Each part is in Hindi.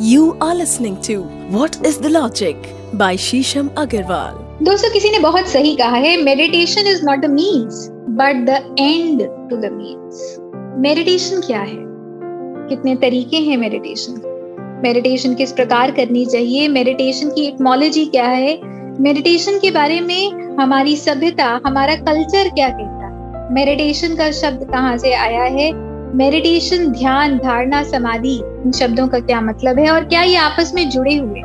You are listening to What is the Logic by Shisham Agarwal. दोस्तों, किसी ने बहुत सही कहा है meditation is not the means but the end to the means meditation क्या है? कितने तरीके हैं मेडिटेशन मेडिटेशन किस प्रकार करनी चाहिए? मेडिटेशन की इटमोलॉजी क्या है? मेडिटेशन के बारे में हमारी सभ्यता, हमारा कल्चर क्या कहता है? मेडिटेशन का शब्द कहाँ से आया है? मेडिटेशन, ध्यान, धारणा, समाधि, इन शब्दों का क्या मतलब है और क्या ये आपस में जुड़े हुए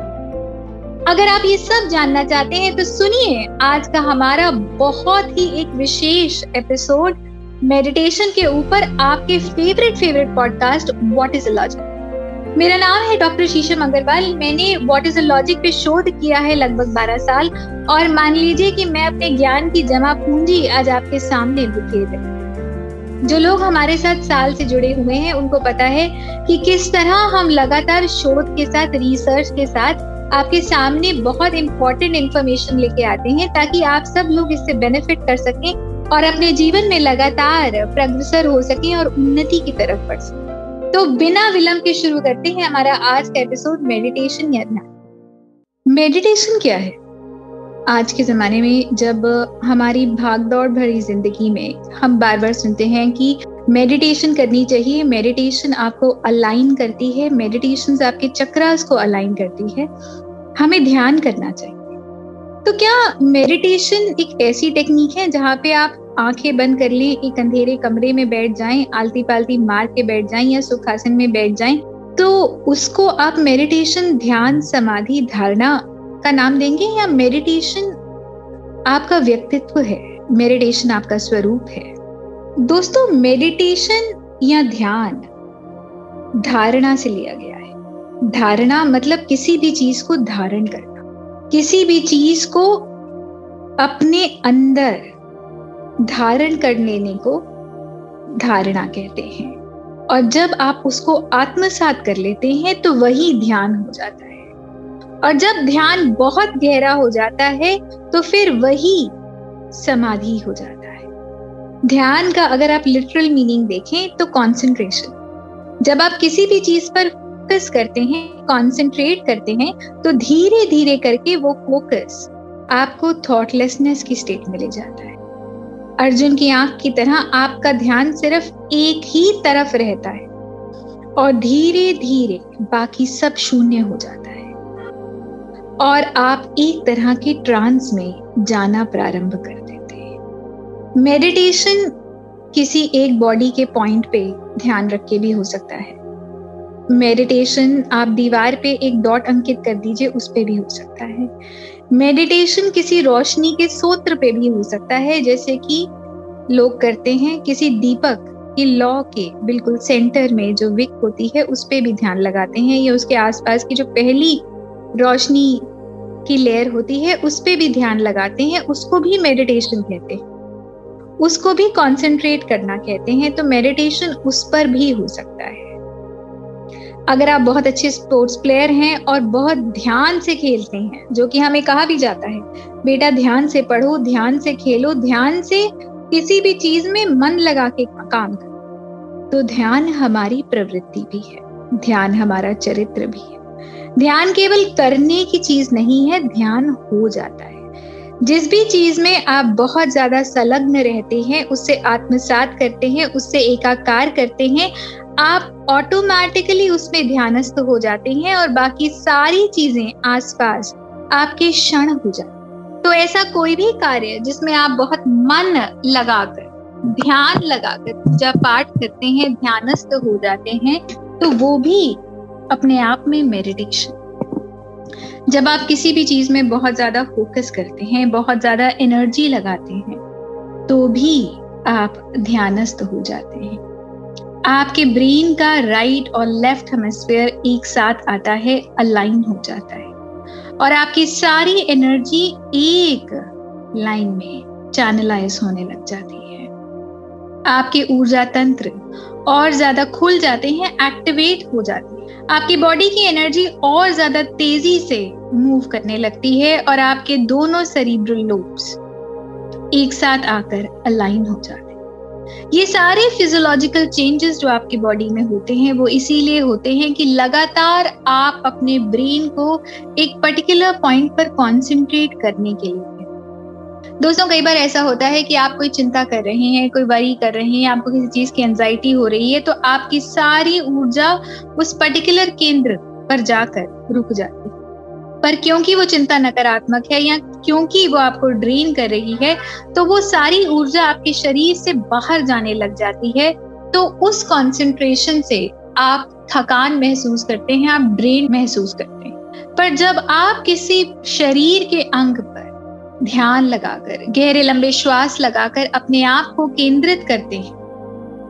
अगर आप ये सब जानना चाहते हैं तो सुनिए आज का हमारा बहुत ही एक विशेष एपिसोड मेडिटेशन के ऊपर आपके favourite favourite podcast what is logic मेरा नाम है डॉक्टर शीशम अग्रवाल। मैंने व्हाट इज़ लॉजिक पे शोध किया है लगभग 12 साल और मान लीजिए कि मैं अपने ज्ञान की जमा पूंजी आज आपके सामने बिखेर रही जो लोग हमारे साथ साल से जुड़े हुए हैं, उनको पता है कि किस तरह हम लगातार शोध के साथ रिसर्च के साथ आपके सामने बहुत इंपॉर्टेंट इंफॉर्मेशन लेके आते हैं, ताकि आप सब लोग इससे बेनिफिट कर सकें और अपने जीवन में लगातार प्रग्रसर हो सके और उन्नति की तरफ़ बढ़ सके। तो बिना विलंब के शुरू करते हैं हमारा आज का एपिसोड मेडिटेशन या ध्यान मेडिटेशन क्या है? आज के ज़माने में जब हमारी भाग दौड़ भरी ज़िंदगी में हम बार बार सुनते हैं कि मेडिटेशन करनी चाहिए मेडिटेशन आपको अलाइन करती है मेडिटेशन आपके चक्रास को अलाइन करती है, हमें ध्यान करना चाहिए। तो क्या मेडिटेशन एक ऐसी टेक्निक है जहाँ पे आप आँखें बंद कर लें, एक अंधेरे कमरे में बैठ जाएँ आलती पालती मार के बैठ जाएँ या सुखासन में बैठ जाएँ? तो उसको आप मेडिटेशन ध्यान समाधि धारणा का नाम देंगे या मेडिटेशन आपका व्यक्तित्व है? मेडिटेशन आपका स्वरूप है। दोस्तों, मेडिटेशन या ध्यान धारणा से लिया गया है। धारणा मतलब किसी भी चीज़ को धारण करना। किसी भी चीज़ को अपने अंदर धारण कर लेने को धारणा कहते हैं। और जब आप उसको आत्मसात कर लेते हैं तो वही ध्यान हो जाता है। और जब ध्यान बहुत गहरा हो जाता है तो फिर वही समाधि हो जाता है। ध्यान का अगर आप लिटरल मीनिंग देखें तो कंसंट्रेशन जब आप किसी भी चीज़ पर फोकस करते हैं कंसंट्रेट करते हैं तो धीरे धीरे करके वो फोकस आपको थॉटलेसनेस की स्टेट में ले जाता है। अर्जुन की आँख की तरह आपका ध्यान सिर्फ़ एक ही तरफ़ रहता है और धीरे धीरे बाकी सब शून्य हो जाता है। और आप एक तरह के ट्रांस में जाना प्रारंभ कर देते हैं। मेडिटेशन किसी एक बॉडी के पॉइंट पे ध्यान रख के भी हो सकता है। मेडिटेशन आप दीवार पे एक डॉट अंकित कर दीजिए, उस पे भी हो सकता है। मेडिटेशन किसी रोशनी के सोत्र पे भी हो सकता है, जैसे कि लोग करते हैं किसी दीपक की लॉ के बिल्कुल सेंटर में जो विक होती है, उस पर भी ध्यान लगाते हैं, या उसके आसपास की जो पहली रोशनी की लेयर होती है, उस पर भी ध्यान लगाते हैं, उसको भी मेडिटेशन कहते हैं। उसको भी कंसंट्रेट करना कहते हैं तो मेडिटेशन उस पर भी हो सकता है। अगर आप बहुत अच्छे स्पोर्ट्स प्लेयर हैं और बहुत ध्यान से खेलते हैं, जो कि हमें कहा भी जाता है, बेटा ध्यान से पढ़ो, ध्यान से खेलो, ध्यान से किसी भी चीज़ में मन लगा के, काम करो तो ध्यान हमारी प्रवृत्ति भी है, ध्यान हमारा चरित्र भी है। ध्यान केवल करने की चीज़ नहीं है, ध्यान हो जाता है। जिस भी चीज़ में आप बहुत ज़्यादा संलग्न रहते हैं, उससे आत्मसात करते हैं, उससे एकाकार करते हैं, आप ऑटोमेटिकली उसमें ध्यानस्थ हो जाते हैं और बाकी सारी चीज़ें आसपास आपके क्षण हो जाते तो ऐसा कोई भी कार्य जिसमें आप बहुत मन लगाकर, ध्यान लगाकर, पूजा पाठ करते हैं, ध्यानस्थ हो जाते हैं तो वो भी अपने आप में मेडिटेशन जब आप किसी भी चीज़ में बहुत ज़्यादा फोकस करते हैं, बहुत ज़्यादा एनर्जी लगाते हैं तो भी आप ध्यानस्थ हो जाते हैं। आपके ब्रेन का राइट और लेफ़्ट हेमिस्फेयर एक साथ आता है अलाइन हो जाता है। और आपकी सारी एनर्जी एक लाइन में चैनलाइज होने लग जाती है। आपके ऊर्जा तंत्र और ज़्यादा खुल जाते हैं एक्टिवेट हो जाते हैं आपकी बॉडी की एनर्जी और ज़्यादा तेज़ी से मूव करने लगती है और आपके दोनों सेरिब्रल लोब्स एक साथ आकर अलाइन हो जाते हैं। ये सारे फिजियोलॉजिकल चेंजेस जो आपकी बॉडी में होते हैं, वो इसीलिए होते हैं कि लगातार आप अपने ब्रेन को एक पर्टिकुलर पॉइंट पर कंसंट्रेट करने के लिए दोस्तों, कई बार ऐसा होता है कि आप कोई चिंता कर रहे हैं, कोई वरी कर रहे हैं, आपको किसी चीज़ की एंजाइटी हो रही है तो आपकी सारी ऊर्जा उस पर्टिकुलर केंद्र पर जाकर रुक जाती है। पर क्योंकि वो चिंता नकारात्मक है या क्योंकि वो आपको ड्रेन कर रही है तो वो सारी ऊर्जा आपके शरीर से बाहर जाने लग जाती है तो उस कंसंट्रेशन से आप थकान महसूस करते हैं, आप ड्रेन महसूस करते हैं। पर जब आप किसी शरीर के अंग ध्यान लगाकर, गहरे लंबे श्वास लगाकर अपने आप को केंद्रित करते हैं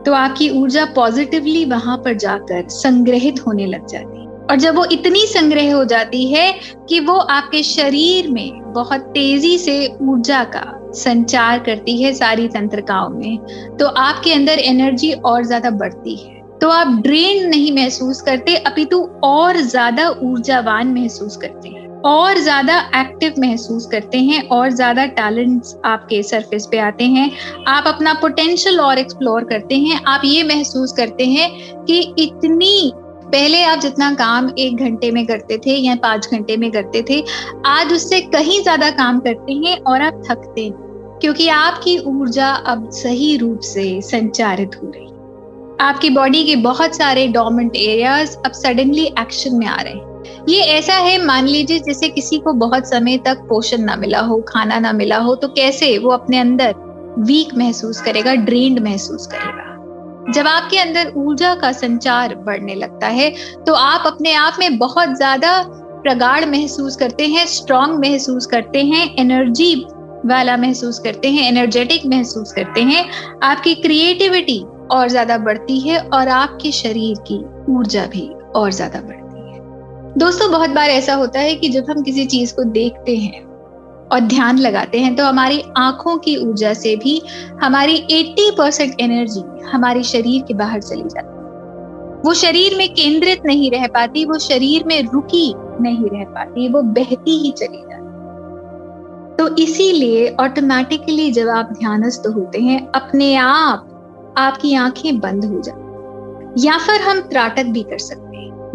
तो आपकी ऊर्जा पॉजिटिवली वहाँ पर जाकर संग्रहित होने लग जाती है। और जब वो इतनी संग्रह हो जाती है कि वो आपके शरीर में बहुत तेज़ी से ऊर्जा का संचार करती है सारी तंत्रिकाओं में तो आपके अंदर एनर्जी और ज़्यादा बढ़ती है। तो आप ड्रेन नहीं महसूस करते, अपितु और ज़्यादा ऊर्जावान महसूस करते हैं। और ज़्यादा एक्टिव महसूस करते हैं और ज़्यादा टैलेंट्स आपके सरफेस पे आते हैं। आप अपना पोटेंशियल और एक्सप्लोर करते हैं। आप ये महसूस करते हैं कि इतनी, पहले आप जितना काम एक घंटे में करते थे या पाँच घंटे में करते थे, आज उससे कहीं ज़्यादा काम करते हैं और आप थकते हैं, क्योंकि आपकी ऊर्जा अब सही रूप से संचारित हो रही आपकी बॉडी के बहुत सारे डोमेंट एरियाज़ अब सडनली एक्शन में आ रहे हैं। ये ऐसा है, मान लीजिए जैसे किसी को बहुत समय तक पोषण ना मिला हो, खाना ना मिला हो तो कैसे वो अपने अंदर वीक महसूस करेगा ड्रेन्ड महसूस करेगा? जब आपके अंदर ऊर्जा का संचार बढ़ने लगता है तो आप अपने आप में बहुत ज़्यादा प्रगाढ़ महसूस करते हैं स्ट्रांग महसूस करते हैं एनर्जी वाला महसूस करते हैं एनर्जेटिक महसूस करते हैं, आपकी क्रिएटिविटी और ज़्यादा बढ़ती है और आपके शरीर की ऊर्जा भी और ज़्यादा बढ़ती है। दोस्तों, बहुत बार ऐसा होता है कि जब हम किसी चीज़ को देखते हैं और ध्यान लगाते हैं तो हमारी आँखों की ऊर्जा से भी हमारी 80 परसेंट एनर्जी हमारे शरीर के बाहर चली जाती है। वो शरीर में केंद्रित नहीं रह पाती, वो शरीर में रुकी नहीं रह पाती, वो बहती ही चली जाती तो इसीलिए ऑटोमेटिकली जब आप ध्यानस्थ होते हैं, अपने आप, आपकी आँखें बंद हो जाती या फिर हम त्राटक भी कर सकते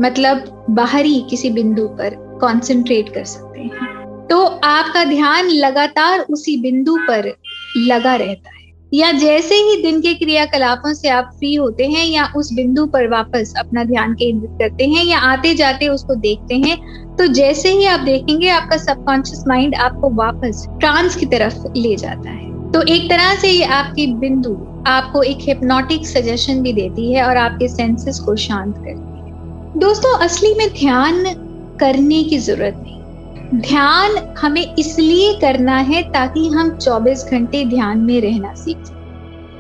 मतलब बाहरी किसी बिंदु पर कंसंट्रेट कर सकते हैं। तो आपका ध्यान लगातार उसी बिंदु पर लगा रहता है। या जैसे ही दिन के क्रियाकलापों से आप फ्री होते हैं या उस बिंदु पर वापस अपना ध्यान केंद्रित करते हैं या आते जाते उसको देखते हैं तो जैसे ही आप देखेंगे आपका सबकॉन्शियस माइंड आपको वापस ट्रांस की तरफ़ ले जाता है। तो एक तरह से ये आपकी बिंदु आपको एक हिप्नोटिक सजेशन भी देती है और आपके सेंसेस को शांत करती है। दोस्तों, असली में ध्यान करने की ज़रूरत नहीं। ध्यान हमें इसलिए करना है ताकि हम 24 घंटे ध्यान में रहना सीख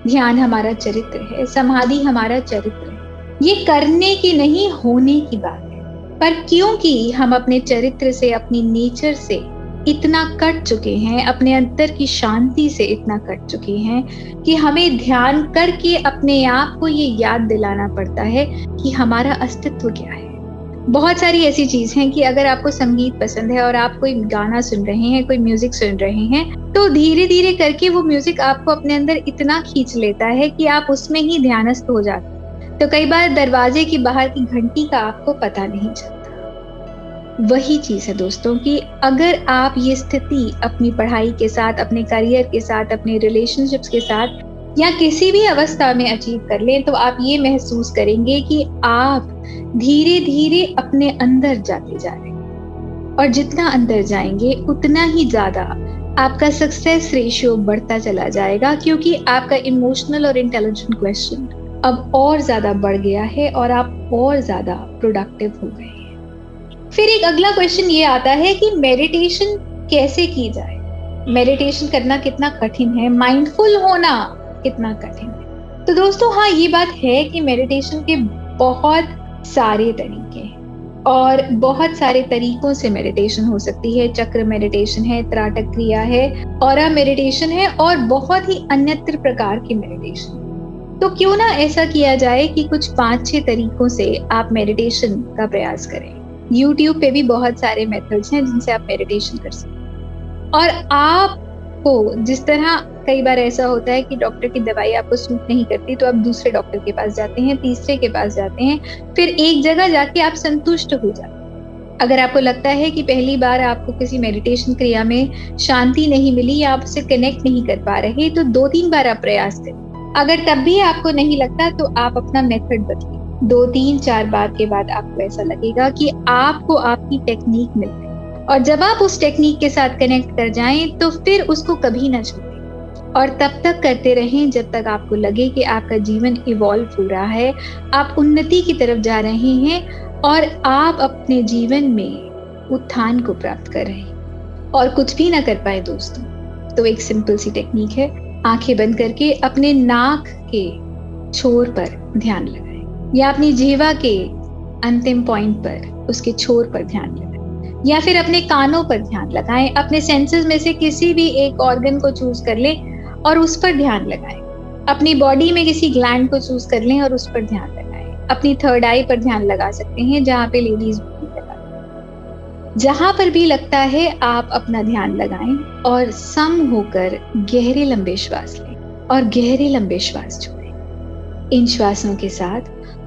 ध्यान हमारा चरित्र है, समाधि हमारा चरित्र है। ये करने की नहीं, होने की बात है। पर क्योंकि हम अपने चरित्र से, अपनी नेचर से इतना कट चुके हैं, अपने अंतर की शांति से इतना कट चुके हैं कि हमें ध्यान करके अपने आप को ये याद दिलाना पड़ता है कि हमारा अस्तित्व क्या है। बहुत सारी ऐसी चीज़ हैं कि अगर आपको संगीत पसंद है और आप कोई गाना सुन रहे हैं, कोई म्यूज़िक सुन रहे हैं तो धीरे धीरे करके वो म्यूज़िक आपको अपने अंदर इतना खींच लेता है कि आप उसमें ही ध्यानस्थ हो जाते तो कई बार दरवाजे की बाहर की घंटी का आपको पता नहीं चलता। वही चीज़ है दोस्तों कि अगर आप ये स्थिति अपनी पढ़ाई के साथ, अपने करियर के साथ, अपने रिलेशनशिप्स के साथ या किसी भी अवस्था में अचीव कर लें तो आप ये महसूस करेंगे कि आप धीरे धीरे अपने अंदर जाते जा रहे हैं। और जितना अंदर जाएँगे, उतना ही ज़्यादा आपका सक्सेस रेशियो बढ़ता चला जाएगा क्योंकि आपका इमोशनल और इंटेलिजेंट क्वेश्चन अब और ज़्यादा बढ़ गया है और आप और ज़्यादा प्रोडक्टिव हो गए फिर एक अगला क्वेश्चन ये आता है कि मेडिटेशन कैसे की जाए? मेडिटेशन करना कितना कठिन है? माइंडफुल होना कितना कठिन है? तो दोस्तों हाँ ये बात है कि मेडिटेशन के बहुत सारे तरीके हैं और बहुत सारे तरीकों से मेडिटेशन हो सकती है। चक्र मेडिटेशन है, त्राटक क्रिया है और मेडिटेशन है और बहुत ही अन्यत्र प्रकार की मेडिटेशन तो क्यों ना ऐसा किया जाए कि कुछ पाँच छह तरीकों से आप मेडिटेशन का प्रयास करें। YouTube पे भी बहुत सारे मेथड्स हैं जिनसे आप मेडिटेशन कर सकते और आपको जिस तरह कई बार ऐसा होता है कि डॉक्टर की दवाई आपको सूट नहीं करती तो आप दूसरे डॉक्टर के पास जाते हैं, तीसरे के पास जाते हैं, फिर एक जगह जाके आप संतुष्ट हो जाते हैं। अगर आपको लगता है कि पहली बार आपको किसी मेडिटेशन क्रिया में शांति नहीं मिली या आप उससे कनेक्ट नहीं कर पा रहे तो दो तीन बार आप प्रयास करें। अगर तब भी आपको नहीं लगता तो आप अपना मेथड बदलें दो तीन चार बार के बाद आपको ऐसा लगेगा कि आपको आपकी टेक्निक मिल गई। और जब आप उस टेक्निक के साथ कनेक्ट कर जाएँ तो फिर उसको कभी ना छोड़ें। और तब तक करते रहें जब तक आपको लगे कि आपका जीवन इवॉल्व हो रहा है, आप उन्नति की तरफ़ जा रहे हैं और आप अपने जीवन में उत्थान को प्राप्त कर रहे हैं। और कुछ भी ना कर पाए दोस्तों। तो एक सिंपल सी टेक्निक है, आँखें बंद करके अपने नाक के छोर पर ध्यान लगाएँ। या अपनी जीवा के अंतिम पॉइंट पर, उसके छोर पर ध्यान लगाएँ, या फिर अपने कानों पर ध्यान लगाएँ, अपने सेंसेस में से किसी भी एक ऑर्गन को चूज़ कर लें और उस पर ध्यान लगाएँ। अपनी बॉडी में किसी ग्लैंड को चूज़ कर लें और उस पर ध्यान लगाएँ। अपनी थर्ड आई पर ध्यान लगा सकते हैं, जहाँ पे लेडीज़ जहाँ पर भी लगता है आप अपना ध्यान लगाएँ और सम होकर गहरे लंबे श्वास लें और गहरे लंबे श्वास छोड़ें। इन श्वासों के साथ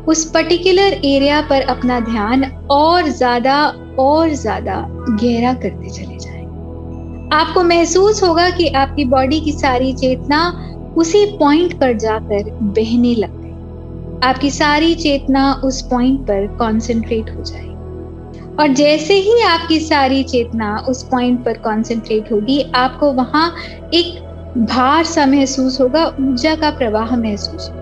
उस पर्टिकुलर एरिया पर अपना ध्यान और ज़्यादा और ज़्यादा गहरा करते चले जाए। आपको महसूस होगा कि आपकी बॉडी की सारी चेतना उसी पॉइंट पर जाकर बहने लग गई। आपकी सारी चेतना उस पॉइंट पर कंसंट्रेट हो जाएगी। और जैसे ही आपकी सारी चेतना उस पॉइंट पर कंसंट्रेट होगी, आपको वहाँ एक भार सा महसूस होगा, ऊर्जा का प्रवाह महसूस होगा।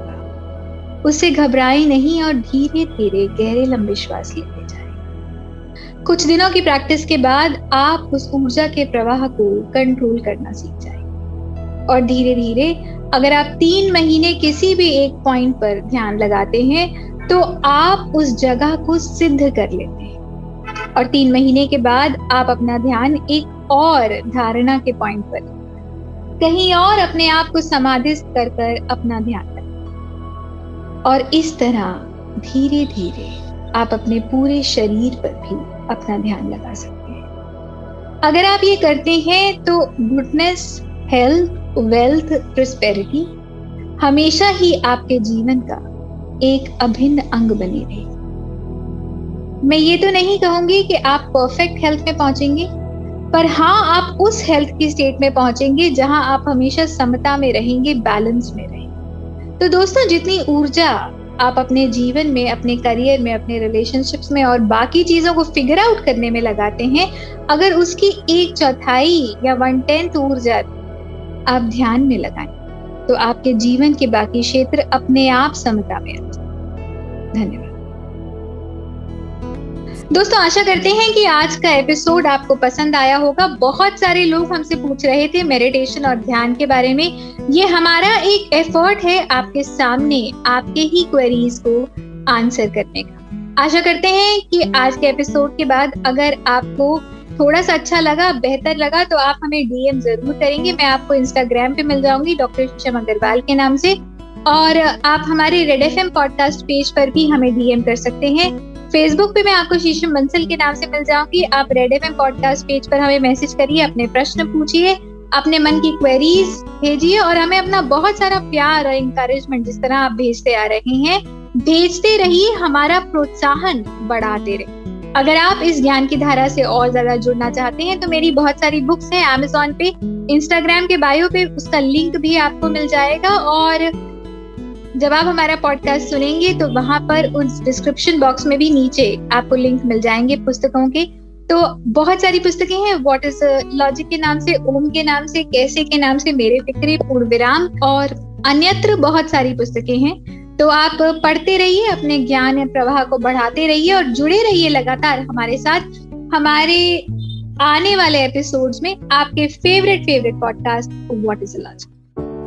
उससे घबराए नहीं और धीरे धीरे गहरे लंबे श्वास लेते जाए। कुछ दिनों की प्रैक्टिस के बाद आप उस ऊर्जा के प्रवाह को कंट्रोल करना सीख जाए। और धीरे धीरे, अगर आप तीन महीने किसी भी एक पॉइंट पर ध्यान लगाते हैं तो आप उस जगह को सिद्ध कर लेते हैं। और तीन महीने के बाद आप अपना ध्यान एक और धारणा के पॉइंट पर कहीं और अपने आप को समाधित कर कर अपना ध्यान और इस तरह धीरे धीरे आप अपने पूरे शरीर पर भी अपना ध्यान लगा सकते हैं। अगर आप ये करते हैं तो गुडनेस, हेल्थ, वेल्थ, प्रोस्पेरिटी हमेशा ही आपके जीवन का एक अभिन्न अंग बने रहे। मैं ये तो नहीं कहूँगी कि आप परफेक्ट हेल्थ में पहुँचेंगे, पर हाँ आप उस हेल्थ की स्टेट में पहुँचेंगे जहाँ आप हमेशा समता में रहेंगे बैलेंस में रहेंगे। तो दोस्तों, जितनी ऊर्जा आप अपने जीवन में, अपने करियर में, अपने रिलेशनशिप्स में और बाकी चीज़ों को फिगर आउट करने में लगाते हैं, अगर उसकी एक चौथाई या वन टेंथ ऊर्जा आप ध्यान में लगाएँ तो आपके जीवन के बाकी क्षेत्र अपने आप समता में धन्यवाद। दोस्तों, आशा करते हैं कि आज का एपिसोड आपको पसंद आया होगा। बहुत सारे लोग हमसे पूछ रहे थे मेडिटेशन और ध्यान के बारे में। ये हमारा एक एफर्ट है आपके सामने, आपके ही क्वेरीज को आंसर करने का। आशा करते हैं कि आज के एपिसोड के बाद अगर आपको थोड़ा सा अच्छा लगा, बेहतर लगा तो आप हमें डीएम ज़रूर करेंगे। मैं आपको इंस्टाग्राम पे मिल जाऊँगी डॉक्टर शीशम अग्रवाल के नाम से। और आप हमारे Red F M podcast page पर भी हमें डीएम कर सकते हैं। फेसबुक पे मैं आपको शीशम बंसल के नाम से मिल जाऊँगी। आप रेड एफ़ पॉडकास्ट पेज पर हमें मैसेज करिए, अपने प्रश्न पूछिए, अपने मन की क्वेरीज भेजिए और हमें अपना बहुत सारा प्यार और इंकरेजमेंट जिस तरह आप भेजते आ रहे हैं, भेजते रहिए, हमारा प्रोत्साहन बढ़ाते रहे अगर आप इस ज्ञान की धारा से और ज़्यादा जुड़ना चाहते हैं तो मेरी बहुत सारी बुक्स हैं। अमेजोन पे इंस्टाग्राम के बायो पे उसका लिंक भी आपको मिल जाएगा और जब आप हमारा पॉडकास्ट सुनेंगे तो वहाँ पर उस डिस्क्रिप्शन बॉक्स में भी नीचे आपको लिंक मिल जाएँगे पुस्तकों के। तो बहुत सारी पुस्तकें हैं व्हाट इज़ लॉजिक के नाम से, ओम के नाम से, कैसे के नाम से, मेरे फिक्रे पूर्ण विराम, और अन्यत्र बहुत सारी पुस्तकें हैं। तो आप पढ़ते रहिए, अपने ज्ञान प्रवाह को बढ़ाते रहिए, और जुड़े रहिए लगातार हमारे साथ। हमारे आने वाले एपिसोड्स में आपके favourite favourite podcast what is logic